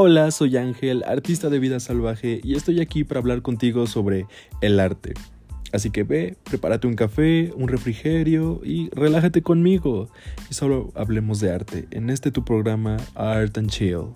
Hola, soy Ángel, artista de vida salvaje, y estoy aquí para hablar contigo sobre el arte. Así que ve, prepárate un café, un refrigerio y relájate conmigo. Y solo hablemos de arte en este tu programa Art and Chill.